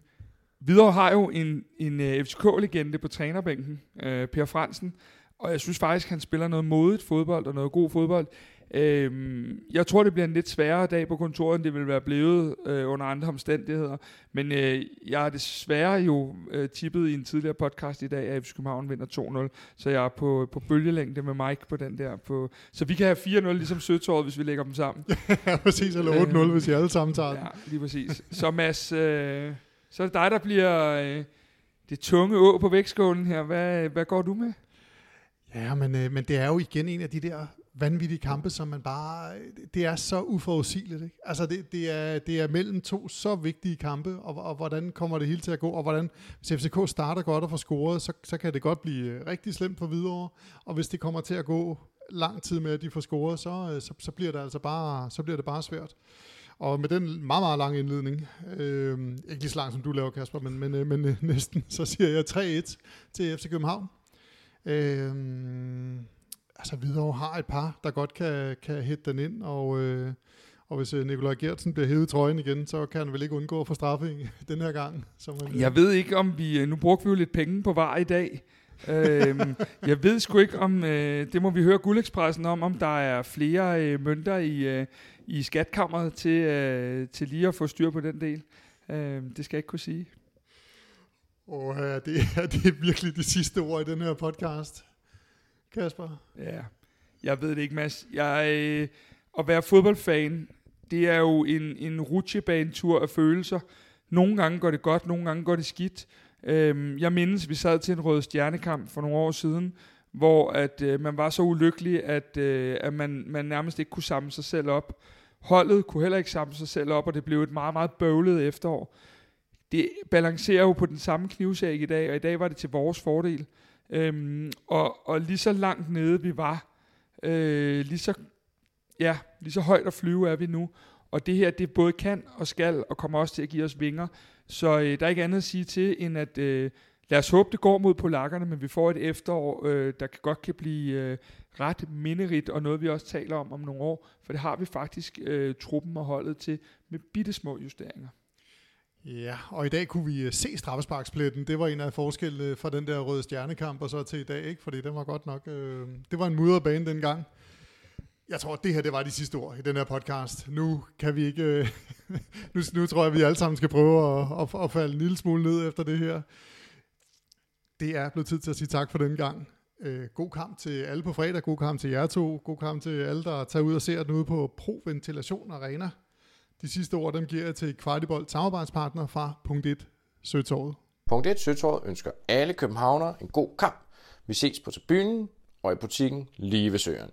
B: Videre har jo en, en uh, øh, FCK-legende på trænerbænken, uh, Per Fransen, og jeg synes faktisk, han spiller noget modigt fodbold og noget god fodbold. Øhm, jeg tror, det bliver en lidt sværere dag på kontoret, end det vil være blevet øh, under andre omstændigheder. Men øh, jeg har desværre jo øh, tippet i en tidligere podcast i dag, at FC København vinder 2-0. Så jeg er på, på bølgelængde med Mike på den der. På, så vi kan have 4-0 ligesom Søtåret, hvis vi lægger dem sammen.
A: ja, præcis. Eller 8-0, øh, hvis I alle sammen tager
B: Ja, lige præcis. Så Mads, øh, så er det dig, der bliver øh, det tunge å på vægtskålen her. Hvad, hvad går du med?
A: Ja, men, øh, men det er jo igen en af de der vanvittige kampe, som man bare, det er så uforudsigeligt. Ikke? Altså det, det, er, det er mellem to så vigtige kampe, og, og hvordan kommer det hele til at gå, og hvordan, hvis FCK starter godt og får scoret, så, så kan det godt blive øh, rigtig slemt for videre, og hvis det kommer til at gå lang tid med, at de får scoret, så, øh, så, så bliver det altså bare, så bliver det bare svært. Og med den meget, meget lange indledning, øh, ikke lige så lang som du laver, Kasper, men, men, øh, men næsten, så siger jeg 3-1 til FC København. Øh, altså, Hvidovre har et par, der godt kan, kan hætte den ind, og, øh, og hvis øh, Nikolaj Gertsen bliver hævet trøjen igen, så kan han vel ikke undgå at få straffe den her gang. Som man,
B: Jeg ved ikke, om vi... Nu brugte vi jo lidt penge på var i dag. øhm, jeg ved sgu ikke om, øh, det må vi høre Guldekspressen om, om der er flere øh, mønter i, øh, i skatkammeret til, øh, til lige at få styr på den del. Øh, det skal jeg ikke kunne sige.
A: Og øh, det, er, det er virkelig de sidste ord i den her podcast. Kasper?
B: Ja, jeg ved det ikke, Mads. Jeg, øh, at være fodboldfan, det er jo en, en rutsjebanetur af følelser. Nogle gange går det godt, nogle gange går det skidt. Øhm, jeg mindes, vi sad til en rød stjernekamp for nogle år siden, hvor at øh, man var så ulykkelig, at, øh, at man, man nærmest ikke kunne samle sig selv op. Holdet kunne heller ikke samle sig selv op, og det blev et meget, meget bøvlet efterår. Det balancerer jo på den samme knivsæg i dag, og i dag var det til vores fordel. Øhm, og, og lige så langt nede vi var, øh, lige så ja, lige så højt at flyve er vi nu. Og det her, det både kan og skal, og kommer også til at give os vinger. Så øh, der er ikke andet at sige til, end at øh, lad os håbe, det går mod polakkerne, men vi får et efterår, øh, der kan godt kan blive øh, ret minderigt, og noget vi også taler om om nogle år, for det har vi faktisk øh, truppen og holdet til med bitte små justeringer.
A: Ja, og i dag kunne vi øh, se straffesparkspletten. Det var en af forskellene fra den der røde stjernekamp og så til i dag, ikke? fordi den var godt nok... Øh, det var en mudret bane dengang. Jeg tror, at det her det var de sidste ord i den her podcast. Nu kan vi ikke... Øh, nu, nu tror jeg, at vi alle sammen skal prøve at, at, at falde en lille smule ned efter det her. Det er blevet tid til at sige tak for den gang. Øh, god kamp til alle på fredag, god kamp til jer to, god kamp til alle, der tager ud og ser den ude på Pro Ventilation Arena. De sidste ord, dem giver jeg til Kvartibold samarbejdspartner fra Punkt 1 Søtorvet.
D: Punkt 1 Søtorvet ønsker alle københavnere en god kamp. Vi ses på tribunen og i butikken lige ved søerne.